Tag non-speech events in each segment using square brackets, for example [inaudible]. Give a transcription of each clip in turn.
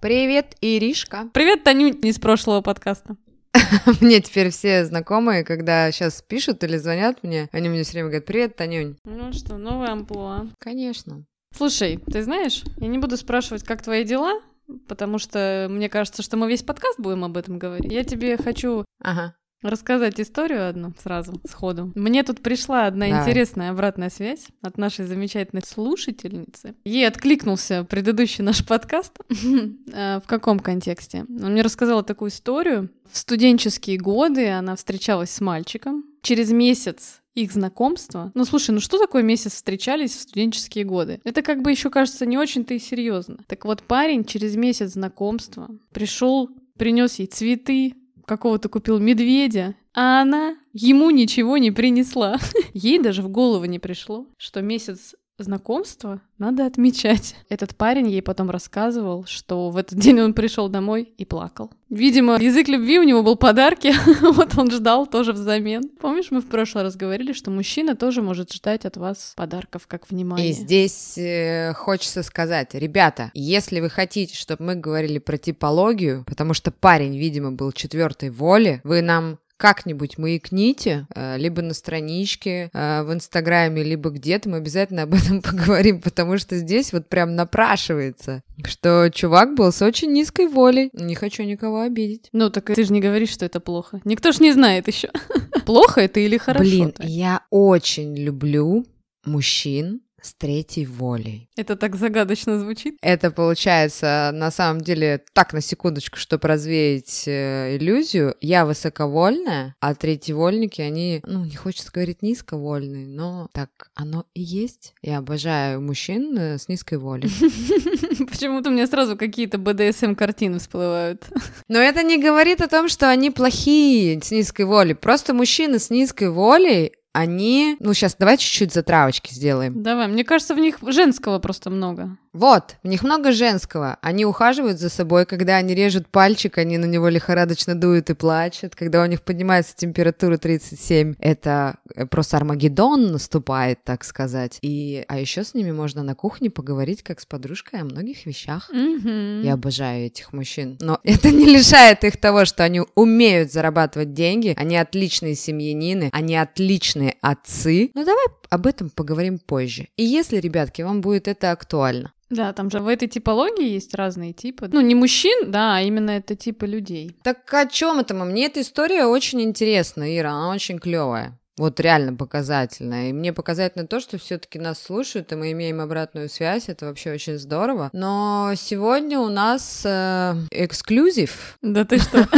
Привет, Иришка. Привет, Танюнь из прошлого подкаста. [laughs] Мне теперь все знакомые, когда сейчас пишут или звонят мне, они мне все время говорят, привет, Танюнь. Ну что, новая амплуа. Конечно. Слушай, ты знаешь, я не буду спрашивать, как твои дела, потому что мне кажется, что мы весь подкаст будем об этом говорить. Я тебе хочу Ага. Рассказать историю одну сразу, сходу. Мне тут пришла одна Давай. интересная обратная связь от нашей замечательной слушательницы. Ей откликнулся предыдущий наш подкаст. [laughs] Э, В каком контексте? Она мне рассказала такую историю. В студенческие годы она встречалась с мальчиком. Через месяц их знакомства. Ну слушай, ну что такое месяц встречались в студенческие годы? Это как бы еще кажется не очень-то и серьезно. Так вот, парень через месяц знакомства пришел, принес ей цветы, какого-то купил медведя, а она ему ничего не принесла. [laughs] Ей даже в голову не пришло, что месяц знакомства надо отмечать. Этот парень ей потом рассказывал, что в этот день он пришел домой и плакал. Видимо, язык любви у него был подарки, [laughs] вот он ждал тоже взамен. Помнишь, мы в прошлый раз говорили, что мужчина тоже может ждать от вас подарков как внимание. И здесь э, хочется сказать, ребята, если вы хотите, чтобы мы говорили про типологию, потому что парень, видимо, был четвертой воли, вы нам как-нибудь маякните, э, либо на страничке э, в Инстаграме, либо где-то, мы обязательно об этом [laughs] поговорим, потому что здесь вот прям напрашивается, что чувак был с очень низкой волей. Не хочу никого обидеть. Ну так ты же не говоришь, что это плохо. Никто ж не знает еще. [laughs] Плохо это или хорошо? Блин, я очень люблю мужчин с третьей волей. Это так загадочно звучит. Это получается, на самом деле, так на секундочку, чтобы развеять э, иллюзию. Я высоковольная, а третьевольники, они, ну, не хочется говорить низковольные, но так оно и есть. Я обожаю мужчин э, с низкой волей. [laughs] Почему-то у меня сразу какие-то БДСМ-картины всплывают. [laughs] Но это не говорит о том, что они плохие с низкой волей. Просто мужчины с низкой волей, они... Ну, сейчас давай чуть-чуть затравочки сделаем. Давай, мне кажется, в них женского просто много. Вот, в них много женского. Они ухаживают за собой, когда они режут пальчик, они на него лихорадочно дуют и плачут. Когда у них поднимается температура 37, это э, просто Армагеддон наступает, так сказать. И, а еще с ними можно на кухне поговорить, как с подружкой, о многих вещах. Мгм. Я обожаю этих мужчин. Но [laughs] это не лишает их того, что они умеют зарабатывать деньги, они отличные семьянины, они отличные отцы. Но давай об этом поговорим позже. И если, ребятки, вам будет это актуально, Да, там же в этой типологии есть разные типы. Ну, не мужчин, да, а именно это типы людей. Так о чем это мы? Мне эта история очень интересна, Ира, она очень клевая. Вот реально показательная. И мне показательно то, что все-таки нас слушают, и мы имеем обратную связь. Это вообще очень здорово. Но сегодня у нас э, эксклюзив. Да ты что?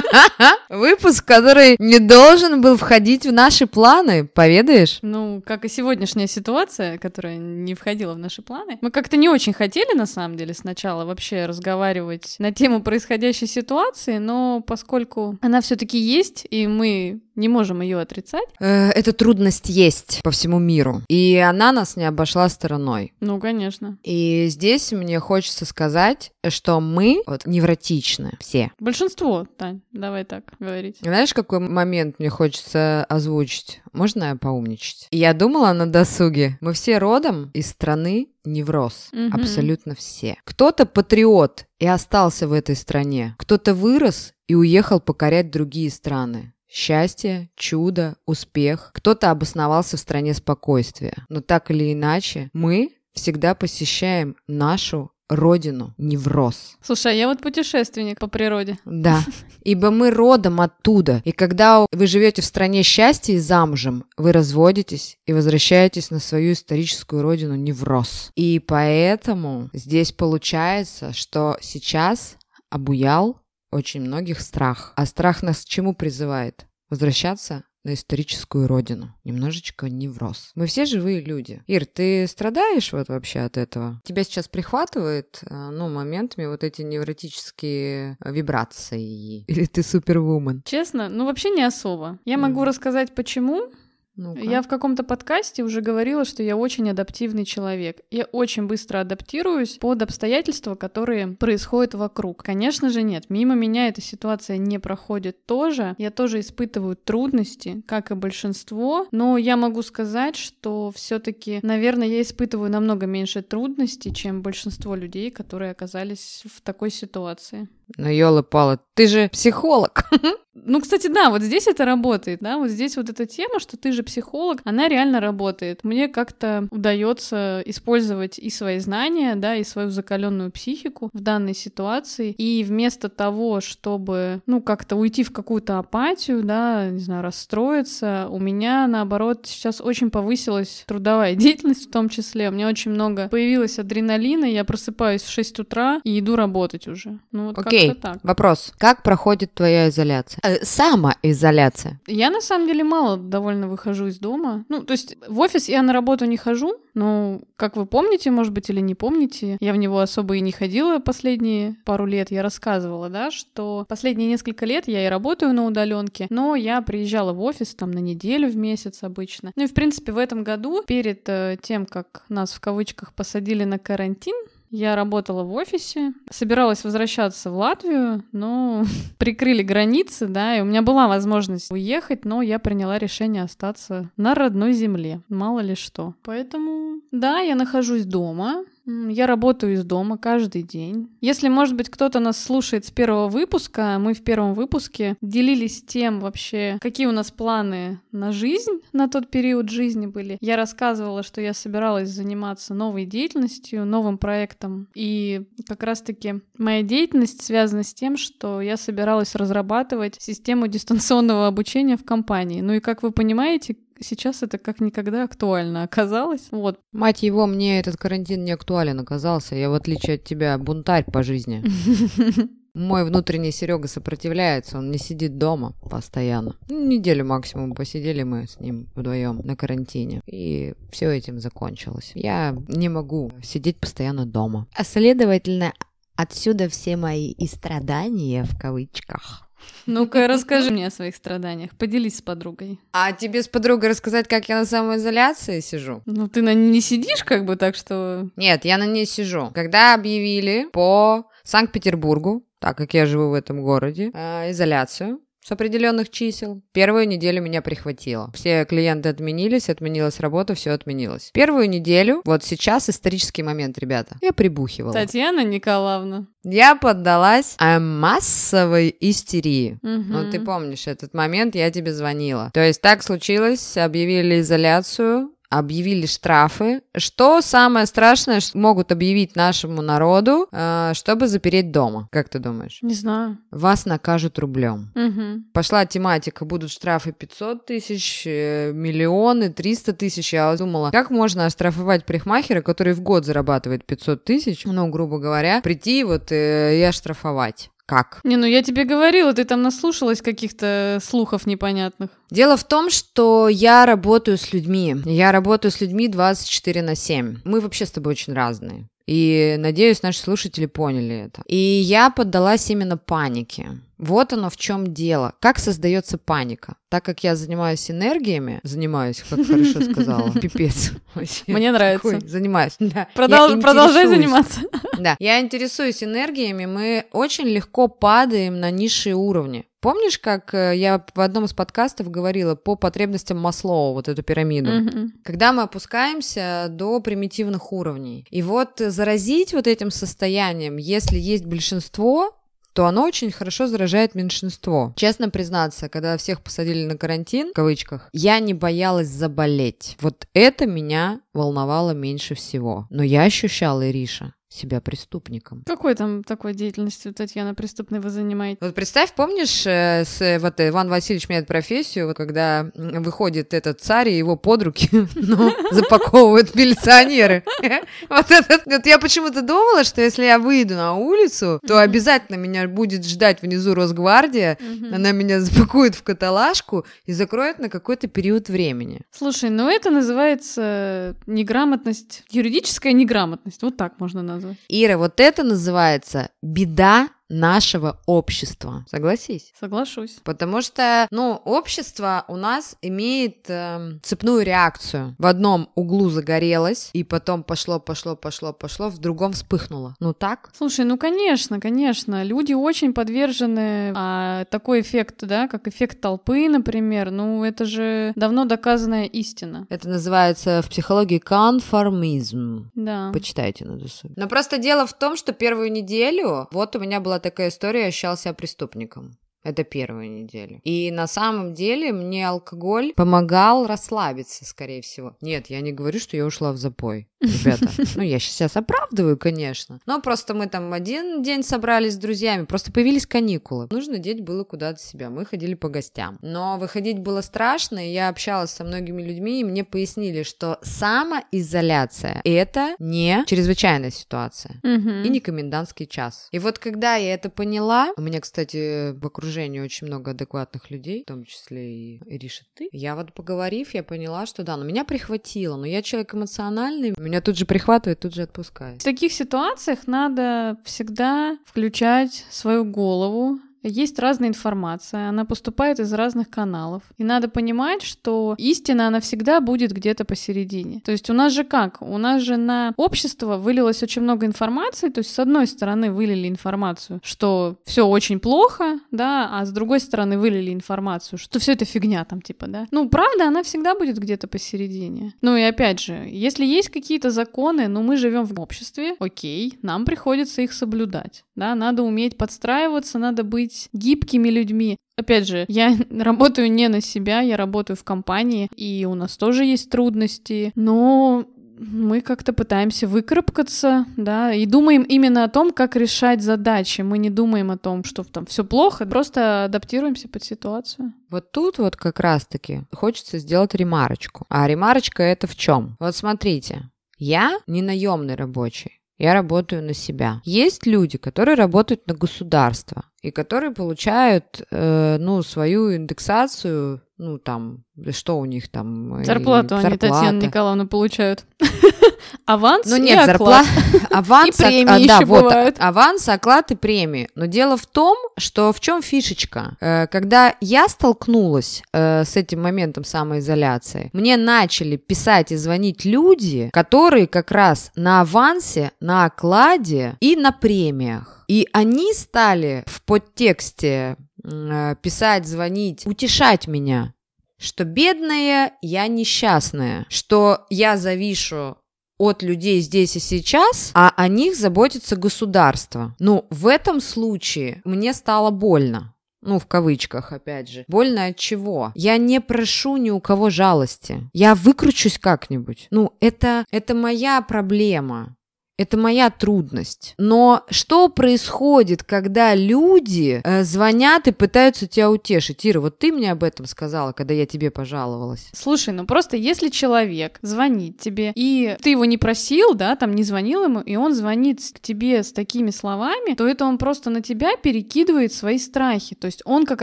[laughs] Выпуск, который не должен был входить в наши планы. Поведаешь? Ну, как и сегодняшняя ситуация, которая не входила в наши планы. Мы как-то не очень хотели, на самом деле, сначала вообще разговаривать на тему происходящей ситуации, но поскольку она все-таки есть, и мы не можем ее отрицать, Э, эта трудность есть по всему миру. И она нас не обошла стороной. ну, конечно. И здесь мне хочется сказать, что мы вот невротичны все. Большинство, Тань, давай так говорить. Знаешь, какой момент мне хочется озвучить? Можно я поумничать? Я думала на досуге. Мы все родом из страны невроз. Мгм. Абсолютно все. Кто-то патриот и остался в этой стране. Кто-то вырос и уехал покорять другие страны. Счастье, чудо, успех. Кто-то обосновался в стране спокойствия. Но так или иначе, мы всегда посещаем нашу родину невроз. Слушай, а я вот путешественник по природе. Да, [laughs] ибо мы родом оттуда. И когда вы живете в стране счастья и замужем, вы разводитесь и возвращаетесь на свою историческую родину невроз. И поэтому здесь получается, что сейчас обуял очень многих страх. А страх нас к чему призывает? Возвращаться на историческую родину. Немножечко невроз. Мы все живые люди. Ир, ты страдаешь вот вообще от этого? Тебя сейчас прихватывает, э, ну, моментами вот эти невротические э, вибрации? Или ты супервумен? Честно, ну вообще не особо. Я могу Мгм. рассказать, почему. Ну-ка. Я в каком-то подкасте уже говорила, что я очень адаптивный человек. Я очень быстро адаптируюсь под обстоятельства, которые происходят вокруг. Конечно же, нет. Мимо меня эта ситуация не проходит тоже. Я тоже испытываю трудности, как и большинство. Но я могу сказать, что все-таки, наверное, я испытываю намного меньше трудностей, чем большинство людей, которые оказались в такой ситуации. Ну, ёлы-палы, ты же психолог. [laughs] Ну, кстати, да, вот здесь это работает, да, вот здесь вот эта тема, что ты же психолог, она реально работает. Мне как-то удается использовать и свои знания, да, и свою закаленную психику в данной ситуации, и вместо того, чтобы, ну, как-то уйти в какую-то апатию, да, не знаю, расстроиться, у меня, наоборот, сейчас очень повысилась трудовая [laughs] деятельность в том числе, у меня очень много появилось адреналина, я просыпаюсь в 6 утра и иду работать уже. Ну, вот Окей, так. вопрос. Как проходит твоя изоляция? Э, самоизоляция. Я на самом деле мало довольно выхожу из дома. Ну, то есть в офис я на работу не хожу, но, как вы помните, может быть, или не помните, я в него особо и не ходила последние пару лет. Я рассказывала, да, что последние несколько лет я и работаю на удаленке, но я приезжала в офис там на неделю в месяц обычно. Ну и, в принципе, в этом году, перед э, тем, как нас в кавычках посадили на карантин, я работала в офисе, собиралась возвращаться в Латвию, но [laughs] прикрыли границы, да, и у меня была возможность уехать, но я приняла решение остаться на родной земле, мало ли что. Поэтому, да, я нахожусь дома, Я работаю из дома каждый день. Если, может быть, кто-то нас слушает с первого выпуска, мы в первом выпуске делились тем вообще, какие у нас планы на жизнь, на тот период жизни были. Я рассказывала, что я собиралась заниматься новой деятельностью, новым проектом. И как раз-таки моя деятельность связана с тем, что я собиралась разрабатывать систему дистанционного обучения в компании. Ну и как вы понимаете, сейчас это как никогда актуально оказалось. Вот, Мать его, мне этот карантин не актуален оказался. Я, в отличие от тебя, бунтарь по жизни. [laughs] Мой внутренний Серега сопротивляется, он не сидит дома постоянно. Ну, Неделю максимум посидели мы с ним вдвоем на карантине. И все этим закончилось. Я не могу сидеть постоянно дома. А следовательно, отсюда все мои и страдания в кавычках. Ну-ка, расскажи мне о своих страданиях. Поделись с подругой. А тебе с подругой рассказать, как я на самоизоляции сижу? Ну, ты на ней не сидишь, как бы, так что... Нет, я на ней сижу. Когда объявили по Санкт-Петербургу, так как я живу в этом городе, э, изоляцию с определенных чисел, первую неделю меня прихватило. Все клиенты отменились, отменилась работа, все отменилось. Первую неделю, вот сейчас исторический момент, ребята, я прибухивала. Татьяна Николаевна. Я поддалась э, массовой истерии. Мгм. Ну, ты помнишь этот момент, я тебе звонила. То есть так случилось, объявили изоляцию, объявили штрафы. Что самое страшное что могут объявить нашему народу, э, чтобы запереть дома? Как ты думаешь? Не знаю. Вас накажут рублем. Мгм. Пошла тематика, будут штрафы 500 тысяч, э, миллионы, 300 тысяч. Я думала, как можно оштрафовать парикмахера, который в год зарабатывает 500 тысяч, ну, грубо говоря, прийти вот э, и оштрафовать. Как? Не, ну я тебе говорила, ты там наслушалась каких-то слухов непонятных. Дело в том, что я работаю с людьми. Я работаю с людьми 24 на 7. Мы вообще с тобой очень разные. И надеюсь, наши слушатели поняли это. И я поддалась именно панике. Вот оно в чем дело. Как создается паника? Так как я занимаюсь энергиями, занимаюсь, как хорошо сказала, [laughs] пипец. Вообще. Мне нравится. Занимаюсь, да. Продол- Я Продолжай заниматься. Да, я интересуюсь энергиями, мы очень легко падаем на низшие уровни. Помнишь, как э, я в одном из подкастов говорила по потребностям Маслоу, вот эту пирамиду? Мгм. Когда мы опускаемся до примитивных уровней. И вот заразить вот этим состоянием, если есть большинство, то оно очень хорошо заражает меньшинство. Честно признаться, когда всех посадили на карантин, в кавычках, я не боялась заболеть. Вот это меня волновало меньше всего. Но я ощущала, Ириша, себя преступником. Какой там такой деятельностью, Татьяна, преступной вы занимаетесь? Вот представь, помнишь, э, с, э, вот э, Иван Васильевич меняет профессию, вот когда выходит этот царь и его под руки [laughs] ну, запаковывают милиционеры. [laughs] Вот это, вот я почему-то думала, что если я выйду на улицу, то обязательно меня будет ждать внизу Росгвардия, она меня [laughs] запакует в каталажку и закроет на какой-то период времени. Слушай, ну это называется неграмотность, юридическая неграмотность, вот так можно назвать. Ира, вот это называется беда нашего общества. Согласись? Соглашусь. Потому что, ну, общество у нас имеет э, цепную реакцию. В одном углу загорелось, и потом пошло, пошло, пошло, пошло, в другом вспыхнуло. Ну так? Слушай, ну конечно, конечно. Люди очень подвержены а, такой эффект, да, как эффект толпы, например. Ну, это же давно доказанная истина. Это называется в психологии конформизм. Да. Почитайте на досуге. Но просто дело в том, что первую неделю вот у меня была такая история, я ощущал себя преступником. Это первую неделю. И на самом деле мне алкоголь помогал расслабиться, скорее всего. Нет, я не говорю, что я ушла в запой ребята. [laughs] Ну, я сейчас оправдываю, конечно. Но просто мы там один день собрались с друзьями, просто появились каникулы. Нужно деть было куда-то себя. Мы ходили по гостям. Но выходить было страшно, и я общалась со многими людьми, и мне пояснили, что самоизоляция — это не чрезвычайная ситуация. И не комендантский час. И вот когда я это поняла, у меня, кстати, в окружении очень много адекватных людей, в том числе и Ириша, ты. Я вот поговорив, я поняла, что да, но меня прихватило, но я человек эмоциональный, меня тут же прихватывает, тут же отпускает. В таких ситуациях надо всегда включать свою голову, есть разная информация, она поступает из разных каналов. И надо понимать, что истина, она всегда будет где-то посередине. То есть у нас же как? У нас же на общество вылилось очень много информации. То есть с одной стороны вылили информацию, что все очень плохо, да, а с другой стороны вылили информацию, что все это фигня там типа, да. Ну, правда, она всегда будет где-то посередине. Ну и опять же, если есть какие-то законы, но ну, мы живем в обществе, окей, нам приходится их соблюдать, да, надо уметь подстраиваться, надо быть быть гибкими людьми. Опять же, я [laughs] работаю не на себя, я работаю в компании, и у нас тоже есть трудности, но мы как-то пытаемся выкарабкаться, да, и думаем именно о том, как решать задачи. Мы не думаем о том, что там все плохо, просто адаптируемся под ситуацию. Вот тут вот как раз-таки хочется сделать ремарочку. А ремарочка это в чем? Вот смотрите, я не наемный рабочий. Я работаю на себя. Есть люди, которые работают на государство и которые получают, э, ну, свою индексацию, ну, там, что у них там? Зарплату они, Татьяна Николаевна, получают. [laughs] Аванс ну, нет, [laughs] и зарплата. Аванс, и премии а, еще да, вот, бывают. Аванс, оклад и премии. Но дело в том, что в чем фишечка? Э, когда я столкнулась э, с этим моментом самоизоляции, мне начали писать и звонить люди, которые как раз на авансе, на окладе и на премиях. И они стали в подтексте э, писать, звонить, утешать меня что бедная я несчастная, что я завишу от людей здесь и сейчас, а о них заботится государство. Ну, в этом случае мне стало больно. Ну, в кавычках, опять же. Больно от чего? Я не прошу ни у кого жалости. Я выкручусь как-нибудь. Ну, это, это моя проблема. Это моя трудность. Но что происходит, когда люди э, звонят и пытаются тебя утешить? Ира, вот ты мне об этом сказала, когда я тебе пожаловалась. Слушай, ну просто если человек звонит тебе, и ты его не просил, да, там не звонил ему, и он звонит к тебе с такими словами, то это он просто на тебя перекидывает свои страхи. То есть он как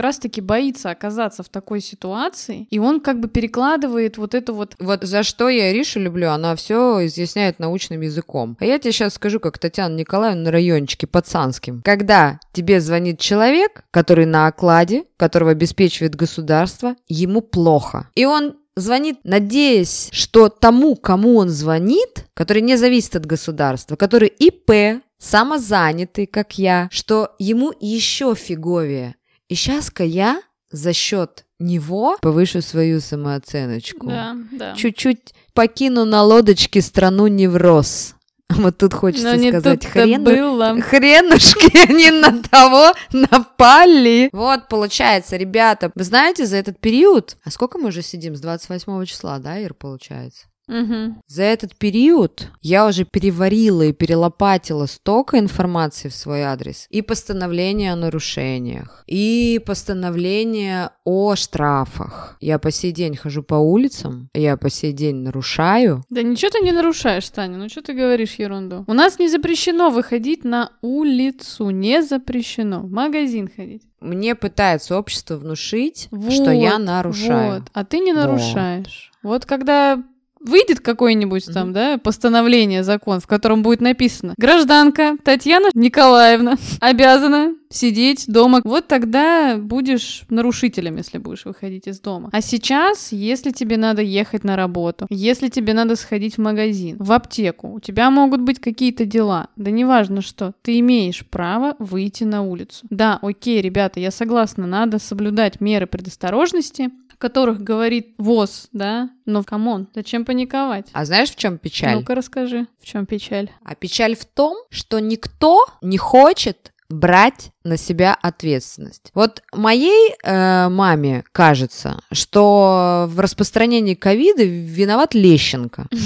раз-таки боится оказаться в такой ситуации, и он как бы перекладывает вот это вот... Вот за что я Ришу люблю, она все изъясняет научным языком. А я тебе сейчас скажу, как Татьяна Николаевна на райончике пацанским. Когда тебе звонит человек, который на окладе, которого обеспечивает государство, ему плохо. И он звонит, надеясь, что тому, кому он звонит, который не зависит от государства, который ИП, самозанятый, как я, что ему еще фиговее. И сейчас-ка я за счет него повышу свою самооценочку. Да, да. Чуть-чуть покину на лодочке страну невроз. [laughs] Вот тут хочется Но сказать, хрен, было. [laughs] хренушки [laughs] они на того напали. Вот, получается, ребята, вы знаете, за этот период, а сколько мы уже сидим, с 28 числа, да, Ир, получается? Угу. За этот период я уже переварила и перелопатила столько информации в свой адрес. И постановление о нарушениях, и постановление о штрафах. Я по сей день хожу по улицам, я по сей день нарушаю. Да ничего ты не нарушаешь, Таня, ну что ты говоришь ерунду? У нас не запрещено выходить на улицу, не запрещено. В магазин ходить. Мне пытается общество внушить, вот, что я нарушаю. Вот, а ты не нарушаешь. Вот, вот когда выйдет какое-нибудь там, да, постановление, закон, в котором будет написано «Гражданка Татьяна Николаевна обязана сидеть дома». Вот тогда будешь нарушителем, если будешь выходить из дома. А сейчас, если тебе надо ехать на работу, если тебе надо сходить в магазин, в аптеку, у тебя могут быть какие-то дела, да неважно что, ты имеешь право выйти на улицу. Да, окей, ребята, я согласна, надо соблюдать меры предосторожности, о которых говорит ВОЗ, да, но come on, зачем паниковать? А знаешь, в чем печаль? Ну-ка расскажи, в чем печаль? А печаль в том, что никто не хочет брать на себя ответственность. Вот моей э, маме кажется, что в распространении ковида виноват Лещенко. [laughs]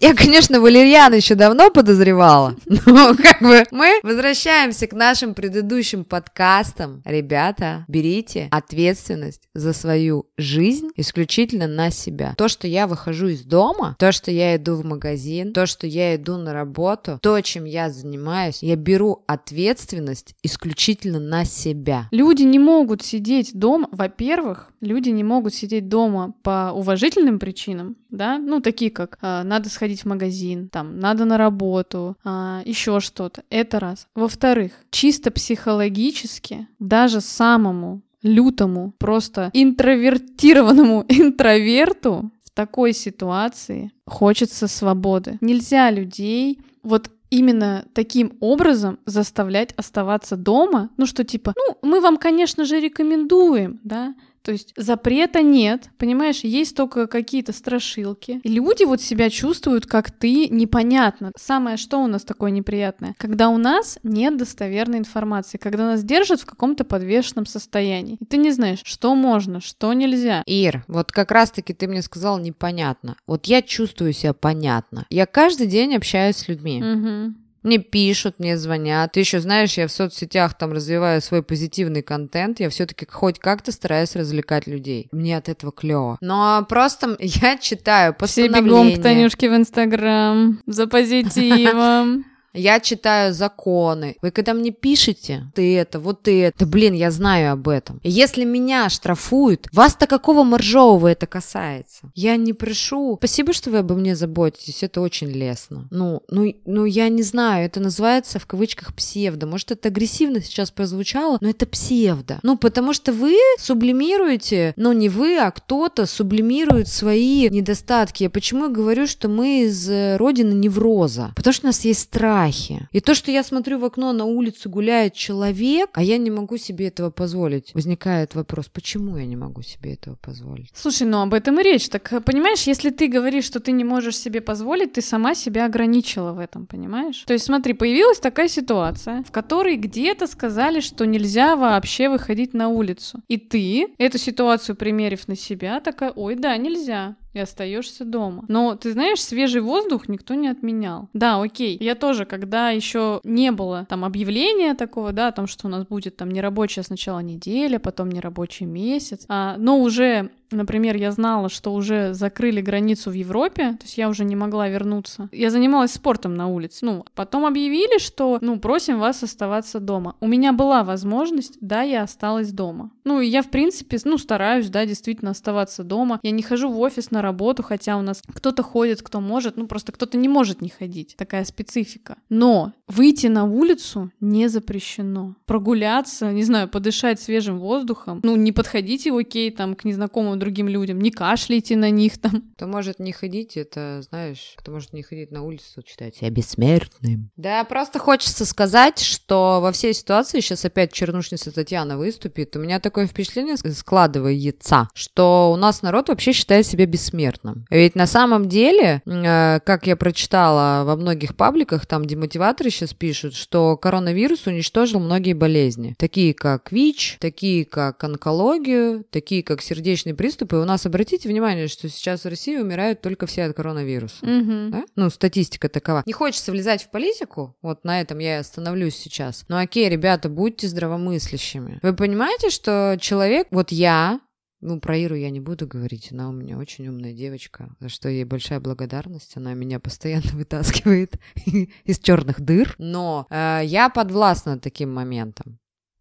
Я, конечно, Валерьяныча давно подозревала, [laughs] но как бы мы возвращаемся к нашим предыдущим подкастам. Ребята, берите ответственность за свою жизнь исключительно на себя. То, что я выхожу из дома, то, что я иду в магазин, то, что я иду на работу, то, чем я занимаюсь, я беру ответственность исключительно на себя. Люди не могут сидеть дома. Во-первых, люди не могут сидеть дома по уважительным причинам, да, ну такие как э, надо сходить в магазин, там, надо на работу, а, еще что-то. Это раз. Во-вторых, чисто психологически, даже самому лютому, просто интровертированному [laughs] интроверту в такой ситуации хочется свободы. Нельзя людей вот именно таким образом заставлять оставаться дома, ну что типа, ну мы вам, конечно же, рекомендуем, да, то есть запрета нет, понимаешь, есть только какие-то страшилки. И люди вот себя чувствуют, как ты, непонятно. Самое, что у нас такое неприятное? Когда у нас нет достоверной информации, когда нас держат в каком-то подвешенном состоянии. И ты не знаешь, что можно, что нельзя. Ир, вот как раз-таки ты мне сказал непонятно. Вот я чувствую себя понятно. Я каждый день общаюсь с людьми. Угу. Мне пишут, мне звонят. Ты еще знаешь, я в соцсетях там развиваю свой позитивный контент. Я все-таки хоть как-то стараюсь развлекать людей. Мне от этого клево. Но просто [laughs] я читаю постановления. Все бегом к Танюшке в Инстаграм за позитивом. [laughs] Я читаю законы. Вы когда мне пишете, ты это, вот ты это, блин, я знаю об этом. Если меня штрафуют, вас-то какого моржового это касается? Я не прошу. Спасибо, что вы обо мне заботитесь, это очень лестно. Ну, ну, ну, я не знаю, это называется в кавычках псевдо. Может, это агрессивно сейчас прозвучало, но это псевдо. Ну, потому что вы сублимируете, ну, не вы, а кто-то сублимирует свои недостатки. Я почему говорю, что мы из э, родины невроза? Потому что у нас есть страх страхе. И то, что я смотрю в окно, на улице гуляет человек, а я не могу себе этого позволить. Возникает вопрос, почему я не могу себе этого позволить? Слушай, ну об этом и речь. Так понимаешь, если ты говоришь, что ты не можешь себе позволить, ты сама себя ограничила в этом, понимаешь? То есть смотри, появилась такая ситуация, в которой где-то сказали, что нельзя вообще выходить на улицу. И ты, эту ситуацию примерив на себя, такая, ой, да, нельзя и остаешься дома. Но ты знаешь, свежий воздух никто не отменял. Да, окей. Я тоже, когда еще не было там объявления такого, да, о том, что у нас будет там нерабочая сначала неделя, потом нерабочий месяц, а, но уже Например, я знала, что уже закрыли границу в Европе, то есть я уже не могла вернуться. Я занималась спортом на улице. Ну, потом объявили, что, ну, просим вас оставаться дома. У меня была возможность, да, я осталась дома. Ну, и я, в принципе, ну, стараюсь, да, действительно оставаться дома. Я не хожу в офис на работу, хотя у нас кто-то ходит, кто может, ну, просто кто-то не может не ходить. Такая специфика. Но выйти на улицу не запрещено. Прогуляться, не знаю, подышать свежим воздухом, ну, не подходите, окей, там, к незнакомым другим людям, не кашляйте на них там. Кто может не ходить, это, знаешь, кто может не ходить на улицу, считать себя бессмертным. Да, просто хочется сказать, что во всей ситуации сейчас опять чернушница Татьяна выступит. У меня такое впечатление складывается, что у нас народ вообще считает себя бессмертным. Ведь на самом деле, э, как я прочитала во многих пабликах, там демотиваторы сейчас пишут, что коронавирус уничтожил многие болезни, такие как ВИЧ, такие как онкологию, такие как сердечный приступ, приступы. У нас, обратите внимание, что сейчас в России умирают только все от коронавируса. Угу. Да? Ну, статистика такова. Не хочется влезать в политику, вот на этом я и остановлюсь сейчас. Но окей, ребята, будьте здравомыслящими. Вы понимаете, что человек, вот я, ну, про Иру я не буду говорить, она у меня очень умная девочка, за что ей большая благодарность, она меня постоянно [laughs] вытаскивает [laughs] из черных дыр, но э, я подвластна таким моментам.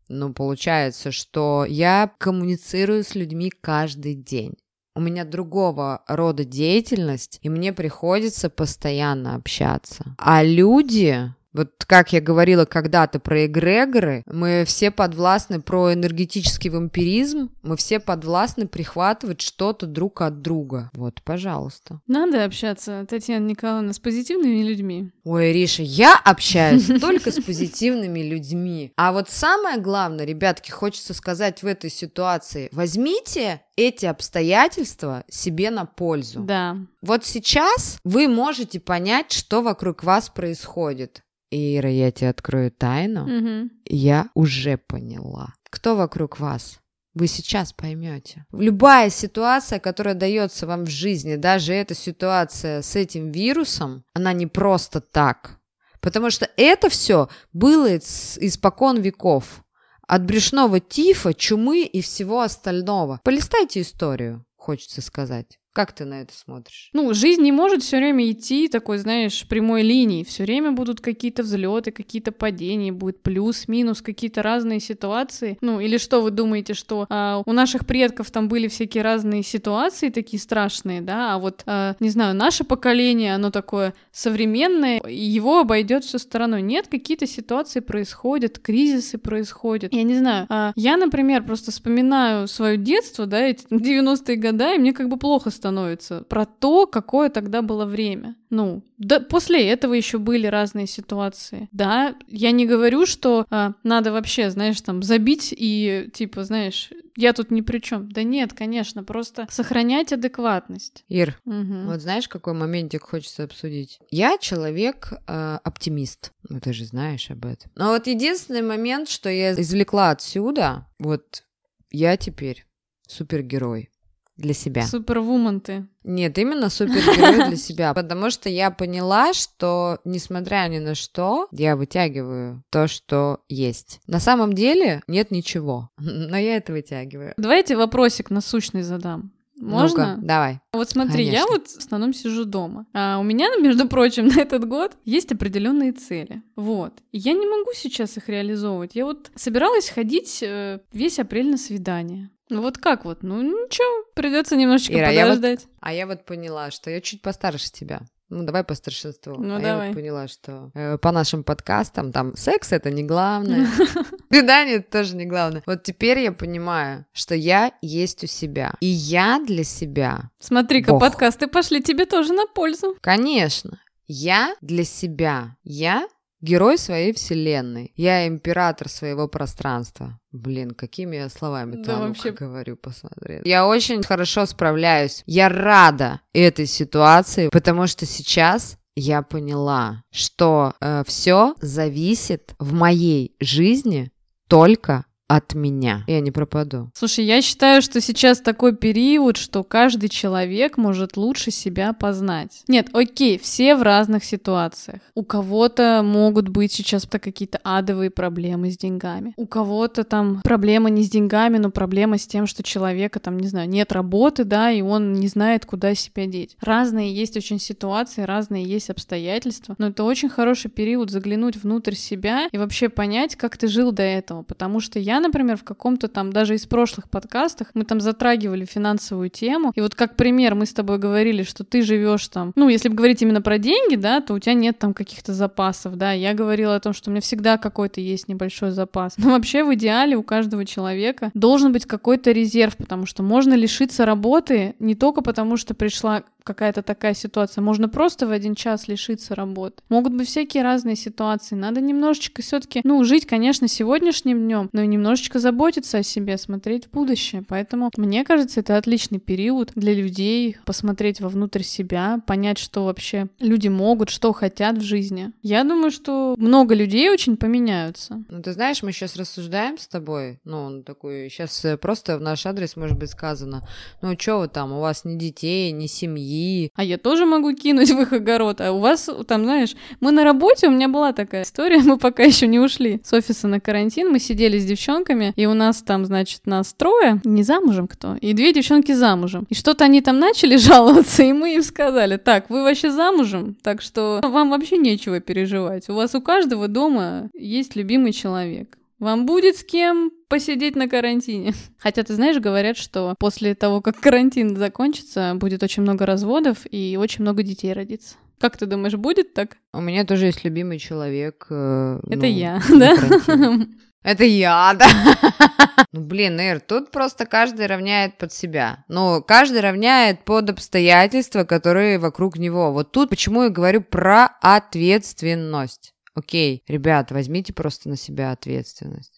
Ну, получается, что я коммуницирую с людьми каждый день. у меня другого рода деятельность, и мне приходится постоянно общаться. А люди, вот как я говорила когда-то про эгрегоры, мы все подвластны про энергетический вампиризм, мы все подвластны прихватывать что-то друг от друга. Вот, пожалуйста. Надо общаться, Татьяна Николаевна, с позитивными людьми. Ой, Риша, я общаюсь [laughs] только с позитивными людьми. А вот самое главное, ребятки, хочется сказать в этой ситуации, возьмите эти обстоятельства себе на пользу. Да. Вот сейчас вы можете понять, что вокруг вас происходит. Ира, я тебе открою тайну. Мгм. Я уже поняла. Кто вокруг вас? Вы сейчас поймете. Любая ситуация, которая дается вам в жизни, даже эта ситуация с этим вирусом, она не просто так. Потому что это все было испокон веков. От брюшного тифа, чумы и всего остального. Полистайте историю, хочется сказать. Как ты на это смотришь? Ну, жизнь не может все время идти такой, знаешь, прямой линией. Все время будут какие-то взлеты, какие-то падения, будет плюс, минус, какие-то разные ситуации. Ну, или что вы думаете, что а, у наших предков там были всякие разные ситуации такие страшные, да? А вот, а, не знаю, наше поколение, оно такое современное, его обойдет все стороной. Нет, какие-то ситуации происходят, кризисы происходят. Я не знаю. а, я, например, просто вспоминаю свое детство, да, эти 90-е годы, и мне как бы плохо становится про то, какое тогда было время. Ну, да, после этого еще были разные ситуации. Да, я не говорю, что а, надо вообще, знаешь, там забить и типа, знаешь, я тут ни при чем. Да нет, конечно, просто сохранять адекватность. Ир, Мгм. Вот знаешь, какой моментик хочется обсудить? Я человек э, оптимист. Ну, ты же знаешь об этом. Но вот единственный момент, что я извлекла отсюда, вот я теперь супергерой для себя. Супервумен ты. Нет, именно супергерой для себя. [laughs] Потому что я поняла, что, несмотря ни на что, я вытягиваю то, что есть. На самом деле нет ничего, [laughs] но я это вытягиваю. Давайте вопросик насущный задам. Можно? Ну-ка, давай. Вот смотри, я Конечно. вот в основном сижу дома. А у меня, [laughs] между прочим, на этот год есть определенные цели. Вот. И я не могу сейчас их реализовывать. Я вот собиралась ходить э, весь апрель на свидание. Ну вот как вот? Ну ничего, придется немножечко Ира, я вот- подождать. А я вот поняла, что я чуть постарше тебя. Ну, давай по старшинству. Ну, а я давай. вот поняла, что э, по нашим подкастам там секс это не главное, [laughs] [laughs] свидание это тоже не главное. Вот теперь я понимаю, что я есть у себя. И я для себя, Смотри-ка, подкасты пошли тебе тоже на пользу. конечно, я для себя. Я герой своей вселенной. Я император своего пространства. Блин, какими я словами Да, то вообще. говорю, посмотри. Я очень хорошо справляюсь. Я рада этой ситуации, потому что сейчас я поняла, что все зависит в моей жизни только от меня. Я не пропаду. Слушай, я считаю, что сейчас такой период, что каждый человек может лучше себя познать. Нет, окей, все в разных ситуациях. У кого-то могут быть сейчас то какие-то адовые проблемы с деньгами. У кого-то там проблема не с деньгами, но проблема с тем, что человека там, не знаю, нет работы, да, и он не знает, куда себя деть. Разные есть очень ситуации, разные есть обстоятельства, но это очень хороший период заглянуть внутрь себя и вообще понять, как ты жил до этого, потому что я, например, в каком-то там, даже из прошлых подкастах, мы там затрагивали финансовую тему, и вот как пример мы с тобой говорили, что ты живешь там, ну, если говорить именно про деньги, да, то у тебя нет там каких-то запасов, да, я говорила о том, что у меня всегда какой-то есть небольшой запас, но вообще в идеале у каждого человека должен быть какой-то резерв, потому что можно лишиться работы не только потому, что пришла какая-то такая ситуация. Можно просто в один час лишиться работы. Могут быть всякие разные ситуации. Надо немножечко все-таки, ну, жить, конечно, сегодняшним днем, но и немножечко заботиться о себе, смотреть в будущее. Поэтому, мне кажется, это отличный период для людей посмотреть вовнутрь себя, понять, что вообще люди могут, что хотят в жизни. Я думаю, что много людей очень поменяются. Ну, ты знаешь, мы сейчас рассуждаем с тобой, ну, такой, сейчас просто в наш адрес может быть сказано, ну, что вы там, у вас ни детей, ни семьи, А я тоже могу кинуть [laughs] в их огород. А у вас там, знаешь, мы на работе, у меня была такая история, [laughs] мы пока еще не ушли с офиса на карантин, мы сидели с девчонками, и у нас там, значит, нас трое, не замужем кто, и две девчонки замужем. И что-то они там начали [laughs] жаловаться, и мы им сказали, так, вы вообще замужем, так что вам вообще нечего переживать. У вас у каждого дома есть любимый человек. Вам будет с кем посидеть на карантине. [laughs] Хотя, ты знаешь, говорят, что после того, как карантин закончится, будет очень много разводов и очень много детей родится. Как ты думаешь, будет так? У меня тоже есть любимый человек. Э, Это ну, я, [laughs] да? Это я, [laughs] да. Ну, блин, Ир, тут просто каждый равняет под себя. Ну, каждый равняет под обстоятельства, которые вокруг него. Вот тут почему я говорю про ответственность. Окей, ребят, возьмите просто на себя ответственность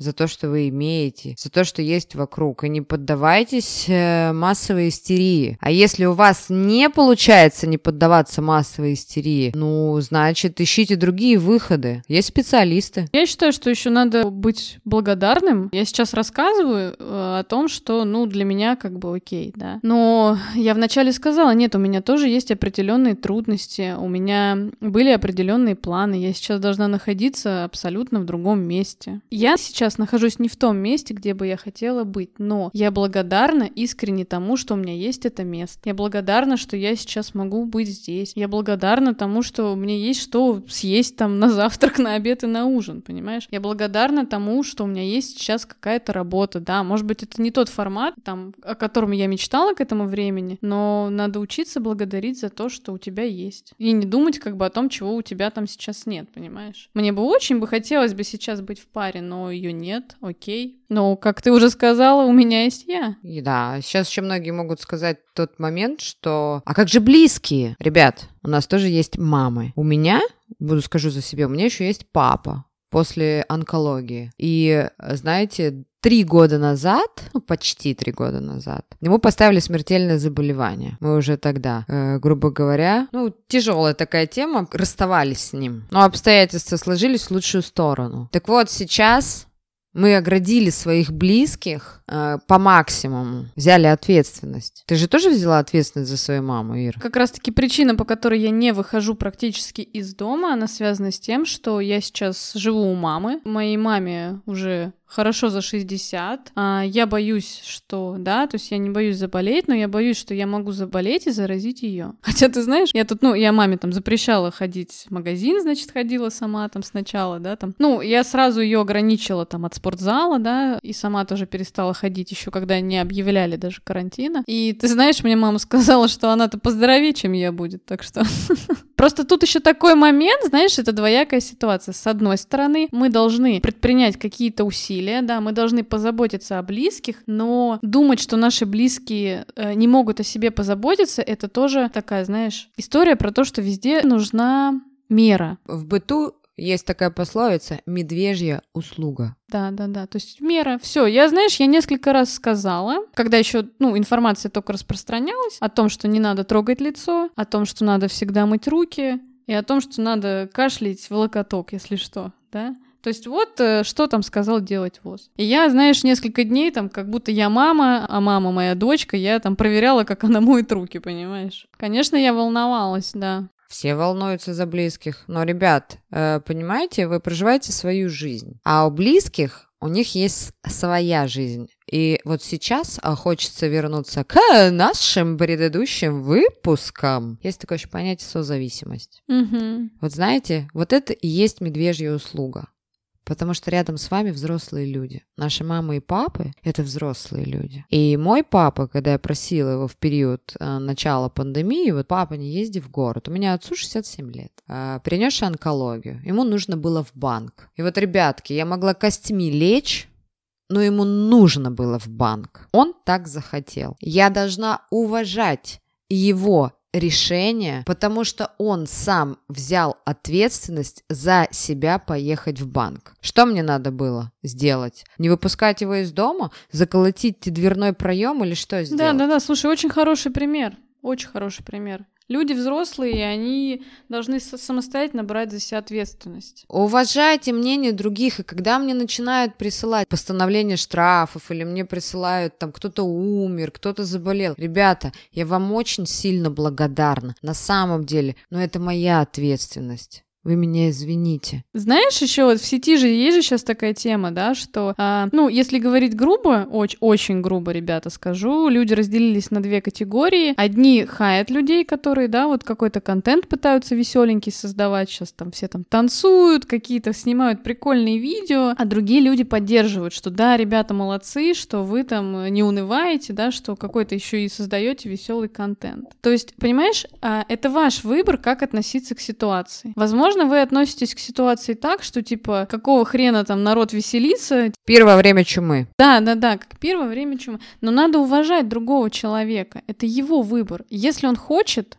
за то, что вы имеете, за то, что есть вокруг, и не поддавайтесь э, массовой истерии. А если у вас не получается не поддаваться массовой истерии, ну, значит, ищите другие выходы. Есть специалисты. Я считаю, что еще надо быть благодарным. Я сейчас рассказываю э, о том, что, ну, для меня как бы окей, да. Но я вначале сказала, нет, у меня тоже есть определенные трудности, у меня были определенные планы, я сейчас должна находиться абсолютно в другом месте. Я сейчас нахожусь не в том месте, где бы я хотела быть, но я благодарна искренне тому, что у меня есть это место. Я благодарна, что я сейчас могу быть здесь. Я благодарна тому, что мне есть что съесть там на завтрак, на обед и на ужин, понимаешь? Я благодарна тому, что у меня есть сейчас какая-то работа, да, может быть, это не тот формат, там, о котором я мечтала к этому времени, но надо учиться благодарить за то, что у тебя есть. И не думать как бы о том, чего у тебя там сейчас нет, понимаешь? Мне бы очень бы хотелось бы сейчас быть в паре, но ее нет, окей. Но, как ты уже сказала, у меня есть я. И да, сейчас еще многие могут сказать тот момент, что... А как же близкие? Ребят, у нас тоже есть мамы. У меня, буду скажу за себя, у меня еще есть папа после онкологии. И, знаете, три года назад, ну, почти три года назад, ему поставили смертельное заболевание. Мы уже тогда, э, грубо говоря, ну, тяжелая такая тема, расставались с ним. Но обстоятельства сложились в лучшую сторону. Так вот, сейчас мы оградили своих близких э, по максимуму, взяли ответственность. Ты же тоже взяла ответственность за свою маму, Ир? Как раз-таки причина, по которой я не выхожу практически из дома, она связана с тем, что я сейчас живу у мамы. Моей маме уже хорошо за 60. А, я боюсь, что, да, то есть я не боюсь заболеть, но я боюсь, что я могу заболеть и заразить ее. [laughs] Хотя ты знаешь, я тут, ну, я маме там запрещала ходить в магазин, значит, ходила сама там сначала, да, там. Ну, я сразу ее ограничила там от спортзала, да, и сама тоже перестала ходить еще, когда не объявляли даже карантина. И ты знаешь, мне мама сказала, что она-то поздоровее, чем я будет, так что... [laughs] Просто тут еще такой момент, знаешь, это двоякая ситуация. С одной стороны, мы должны предпринять какие-то усилия, да, мы должны позаботиться о близких, но думать, что наши близкие э, не могут о себе позаботиться, это тоже такая, знаешь, история про то, что везде нужна мера. В быту есть такая пословица «медвежья услуга». Да, да, да. То есть мера. Все. Я, знаешь, я несколько раз сказала, когда еще, ну, информация только распространялась о том, что не надо трогать лицо, о том, что надо всегда мыть руки, и о том, что надо кашлять в локоток, если что, да. То есть вот э, что там сказал делать ВОЗ. И я, знаешь, несколько дней там, как будто я мама, а мама моя дочка, я там проверяла, как она моет руки, понимаешь? Конечно, я волновалась, да. Все волнуются за близких. Но, ребят, э, понимаете, вы проживаете свою жизнь. А у близких у них есть своя жизнь. И вот сейчас а, хочется вернуться к нашим предыдущим выпускам. Есть такое еще понятие созависимость. Угу. Вот знаете, вот это и есть медвежья услуга. Потому что рядом с вами взрослые люди. Наши мамы и папы – это взрослые люди. И мой папа, когда я просила его в период э, начала пандемии, вот папа, не езди в город. У меня отцу 67 лет. Э, принесший онкологию. Ему нужно было в банк. И вот, ребятки, я могла костьми лечь, но ему нужно было в банк. Он так захотел. Я должна уважать его решение, потому что он сам взял ответственность за себя поехать в банк. Что мне надо было сделать? Не выпускать его из дома? Заколотить дверной проем или что сделать? Да, да, да, слушай, очень хороший пример. Очень хороший пример. Люди взрослые, и они должны самостоятельно брать за себя ответственность. Уважайте мнение других, и когда мне начинают присылать постановление штрафов, или мне присылают там кто-то умер, кто-то заболел, ребята, я вам очень сильно благодарна, на самом деле, но это моя ответственность. Вы меня извините. Знаешь, еще вот в сети же есть же сейчас такая тема, да, что, а, ну, если говорить грубо, очень, очень грубо, ребята, скажу, люди разделились на две категории. Одни хаят людей, которые, да, вот какой-то контент пытаются веселенький создавать, сейчас там все там танцуют, какие-то снимают прикольные видео, а другие люди поддерживают, что да, ребята молодцы, что вы там не унываете, да, что какой-то еще и создаете веселый контент. То есть, понимаешь, а, это ваш выбор, как относиться к ситуации. Возможно, Возможно, вы относитесь к ситуации так, что типа, какого хрена там народ веселится? Первое время чумы. Да, да, да, как первое время чумы. Но надо уважать другого человека. Это его выбор. Если он хочет,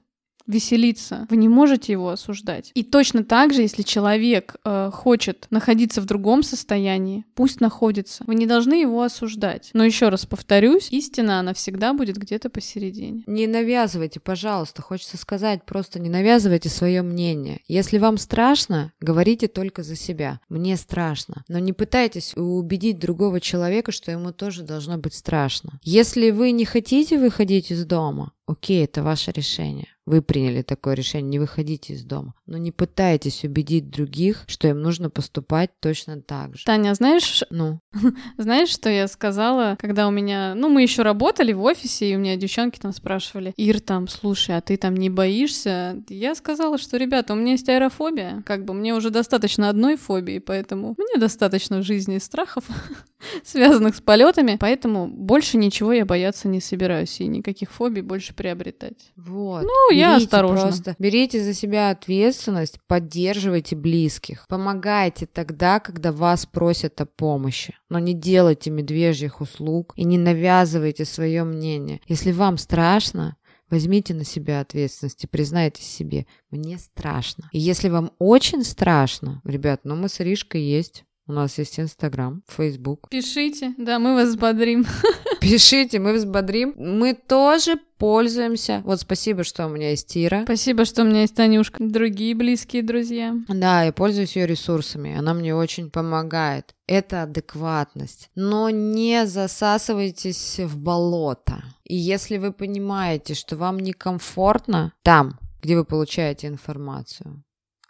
веселиться, вы не можете его осуждать. И точно так же, если человек э, хочет находиться в другом состоянии, пусть находится. Вы не должны его осуждать. Но еще раз повторюсь, истина, она всегда будет где-то посередине. Не навязывайте, пожалуйста, хочется сказать, просто не навязывайте свое мнение. Если вам страшно, говорите только за себя. Мне страшно. Но не пытайтесь убедить другого человека, что ему тоже должно быть страшно. Если вы не хотите выходить из дома, окей, это ваше решение. Вы приняли такое решение, не выходите из дома. Но не пытайтесь убедить других, что им нужно поступать точно так же. Таня, знаешь, ну, [laughs] знаешь, что я сказала, когда у меня, ну, мы еще работали в офисе, и у меня девчонки там спрашивали, Ир, там, слушай, а ты там не боишься? Я сказала, что, ребята, у меня есть аэрофобия, как бы мне уже достаточно одной фобии, поэтому мне достаточно в жизни страхов, [laughs] связанных с полетами, поэтому больше ничего я бояться не собираюсь, и никаких фобий больше приобретать. Вот. Ну, я Берите осторожна. Просто. Берите за себя ответственность, поддерживайте близких. Помогайте тогда, когда вас просят о помощи. Но не делайте медвежьих услуг и не навязывайте свое мнение. Если вам страшно, Возьмите на себя ответственность и признайтесь себе, мне страшно. И если вам очень страшно, ребят, ну мы с Ришкой есть. У нас есть Инстаграм, Фейсбук. Пишите, да, мы вас взбодрим. [laughs] Пишите, мы взбодрим. Мы тоже пользуемся. Вот спасибо, что у меня есть Тира. Спасибо, что у меня есть Танюшка, другие близкие друзья. Да, я пользуюсь ее ресурсами. Она мне очень помогает. Это адекватность. Но не засасывайтесь в болото. И если вы понимаете, что вам некомфортно там, где вы получаете информацию,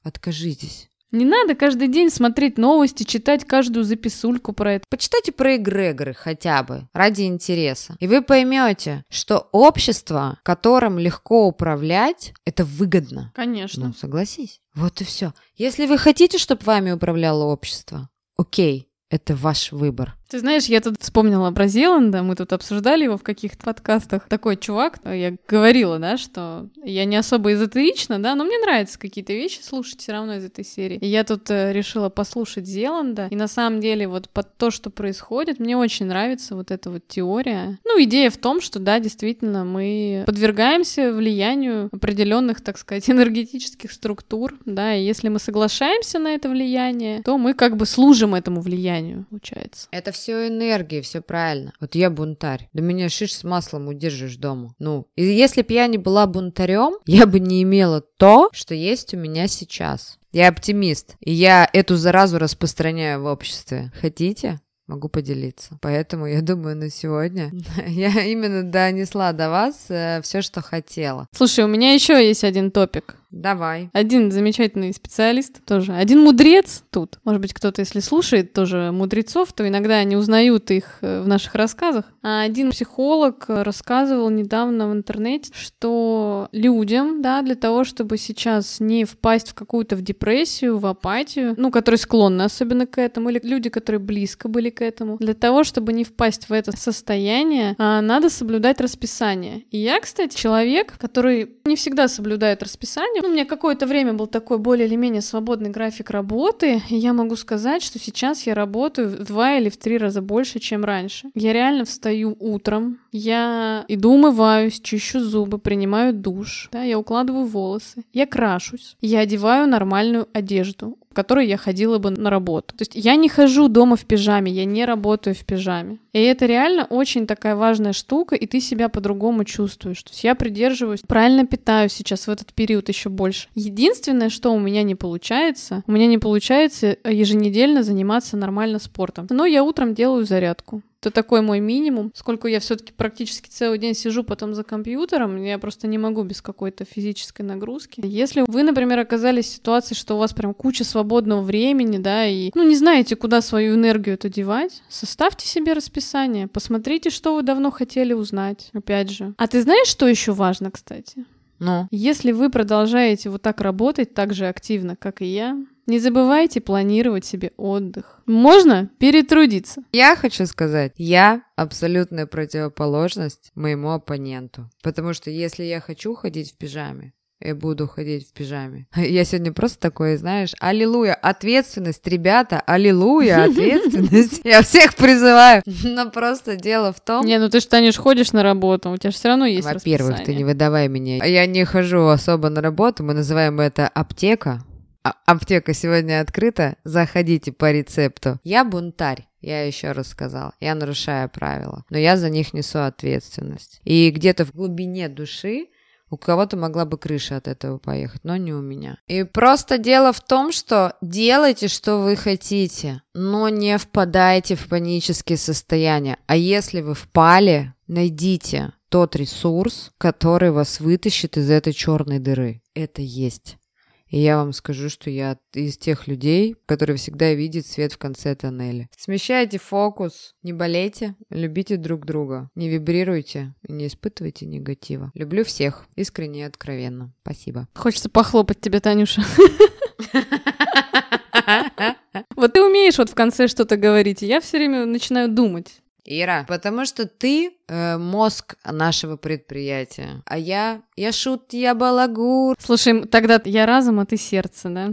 откажитесь. Не надо каждый день смотреть новости, читать каждую записульку про это. Почитайте про эгрегоры хотя бы, ради интереса. И вы поймете, что общество, которым легко управлять, это выгодно. Конечно. Ну, согласись. Вот и все. Если вы хотите, чтобы вами управляло общество, окей, это ваш выбор. Ты знаешь, я тут вспомнила про Зеланда, мы тут обсуждали его в каких-то подкастах. Такой чувак, я говорила, да, что я не особо эзотерична, да, но мне нравятся какие-то вещи слушать все равно из этой серии. И я тут э, решила послушать Зеланда, и на самом деле вот под то, что происходит, мне очень нравится вот эта вот теория. Ну, идея в том, что, да, действительно, мы подвергаемся влиянию определенных, так сказать, [laughs] энергетических структур, да, и если мы соглашаемся на это влияние, то мы как бы служим этому влиянию, получается. Это все энергии, все правильно. Вот я бунтарь. Да меня шиш с маслом удержишь дома. Ну, и если бы я не была бунтарем, я бы не имела то, что есть у меня сейчас. Я оптимист, и я эту заразу распространяю в обществе. Хотите? могу поделиться. Поэтому я думаю, на сегодня [laughs] я именно донесла до вас э, все, что хотела. Слушай, у меня еще есть один топик. Давай. Один замечательный специалист тоже. Один мудрец тут. Может быть, кто-то, если слушает тоже мудрецов, то иногда они узнают их э, в наших рассказах. А один психолог рассказывал недавно в интернете, что людям, да, для того, чтобы сейчас не впасть в какую-то в депрессию, в апатию, ну, которые склонны особенно к этому, или люди, которые близко были к этому, для того, чтобы не впасть в это состояние, а, надо соблюдать расписание. И я, кстати, человек, который не всегда соблюдает расписание, у меня какое-то время был такой более или менее свободный график работы, и я могу сказать, что сейчас я работаю в два или в три раза больше, чем раньше. Я реально встаю утром, я иду умываюсь, чищу зубы, принимаю душ, да, я укладываю волосы, я крашусь, я одеваю нормальную одежду, в которой я ходила бы на работу. То есть я не хожу дома в пижаме, я не работаю в пижаме. И это реально очень такая важная штука, и ты себя по-другому чувствуешь. То есть я придерживаюсь, правильно питаюсь сейчас в этот период еще больше. Единственное, что у меня не получается, у меня не получается еженедельно заниматься нормально спортом. Но я утром делаю зарядку. Это такой мой минимум. Сколько я все-таки практически целый день сижу потом за компьютером, я просто не могу без какой-то физической нагрузки. Если вы, например, оказались в ситуации, что у вас прям куча свободного времени, да, и, ну, не знаете, куда свою энергию это девать, составьте себе расписание, посмотрите, что вы давно хотели узнать, опять же. А ты знаешь, что еще важно, кстати? Ну, Если вы продолжаете вот так работать так же активно, как и я, не забывайте планировать себе отдых. Можно перетрудиться. я хочу сказать, я абсолютная противоположность моему оппоненту. Потому что если я хочу ходить в пижаме, я буду ходить в пижаме. [laughs] Я сегодня просто такой, знаешь, аллилуйя, ответственность, ребята, аллилуйя, [laughs] ответственность. Я всех призываю. Но просто дело в том... Не, ну ты же, Танюш, ходишь на работу, у тебя же все равно есть Во-первых, ты не выдавай меня. Я не хожу особо на работу, мы называем это аптека. А- аптека сегодня открыта, заходите по рецепту. Я бунтарь. Я еще раз сказала, я нарушаю правила, но я за них несу ответственность. И где-то в глубине души у кого-то могла бы крыша от этого поехать, но не у меня. И просто дело в том, что делайте, что вы хотите, но не впадайте в панические состояния. А если вы впали, найдите тот ресурс, который вас вытащит из этой черной дыры. Это есть. И я вам скажу, что я из тех людей, которые всегда видят свет в конце тоннеля. Смещайте фокус, не болейте, любите друг друга, не вибрируйте не испытывайте негатива. Люблю всех, искренне и откровенно. Спасибо. Хочется похлопать тебе, Танюша. [laughs] Вот ты умеешь вот в конце что-то говорить, и я все время начинаю думать. Ира, потому что ты э, мозг нашего предприятия, а я, я шут, я балагур. Слушай, тогда я разум, а ты сердце, да?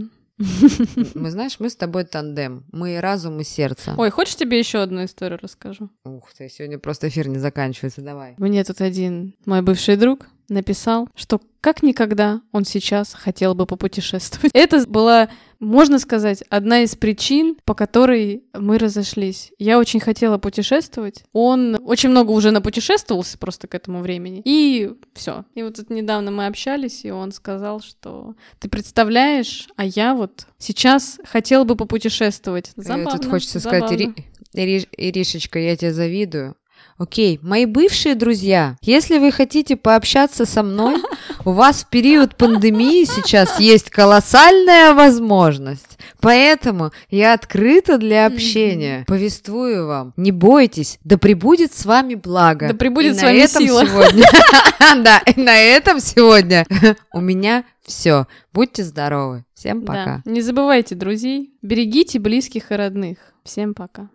Мы знаешь, мы с тобой тандем, мы и разум, и сердце. Ой, хочешь тебе еще одну историю расскажу? Ух ты, сегодня просто эфир не заканчивается, давай. Мне тут один мой бывший друг написал, что как никогда он сейчас хотел бы попутешествовать. [laughs] Это была, можно сказать, одна из причин, по которой мы разошлись. Я очень хотела путешествовать. Он очень много уже напутешествовался просто к этому времени. И все. И вот тут недавно мы общались, и он сказал, что ты представляешь, а я вот сейчас хотел бы попутешествовать. Э, Забавно, Тут хочется сказать, забавно. Ири- Ири- Иришечка, я тебе завидую. Окей, мои бывшие друзья, если вы хотите пообщаться со мной, [laughs] у вас в период пандемии сейчас есть колоссальная возможность. Поэтому я открыта для общения. Повествую вам. Не бойтесь, да пребудет с вами благо. Да пребудет И с на вами этом сила. сегодня- [laughs] Да, и на этом сегодня [laughs] у меня все. Будьте здоровы. Всем пока. Да. Не забывайте друзей, берегите близких и родных. Всем пока.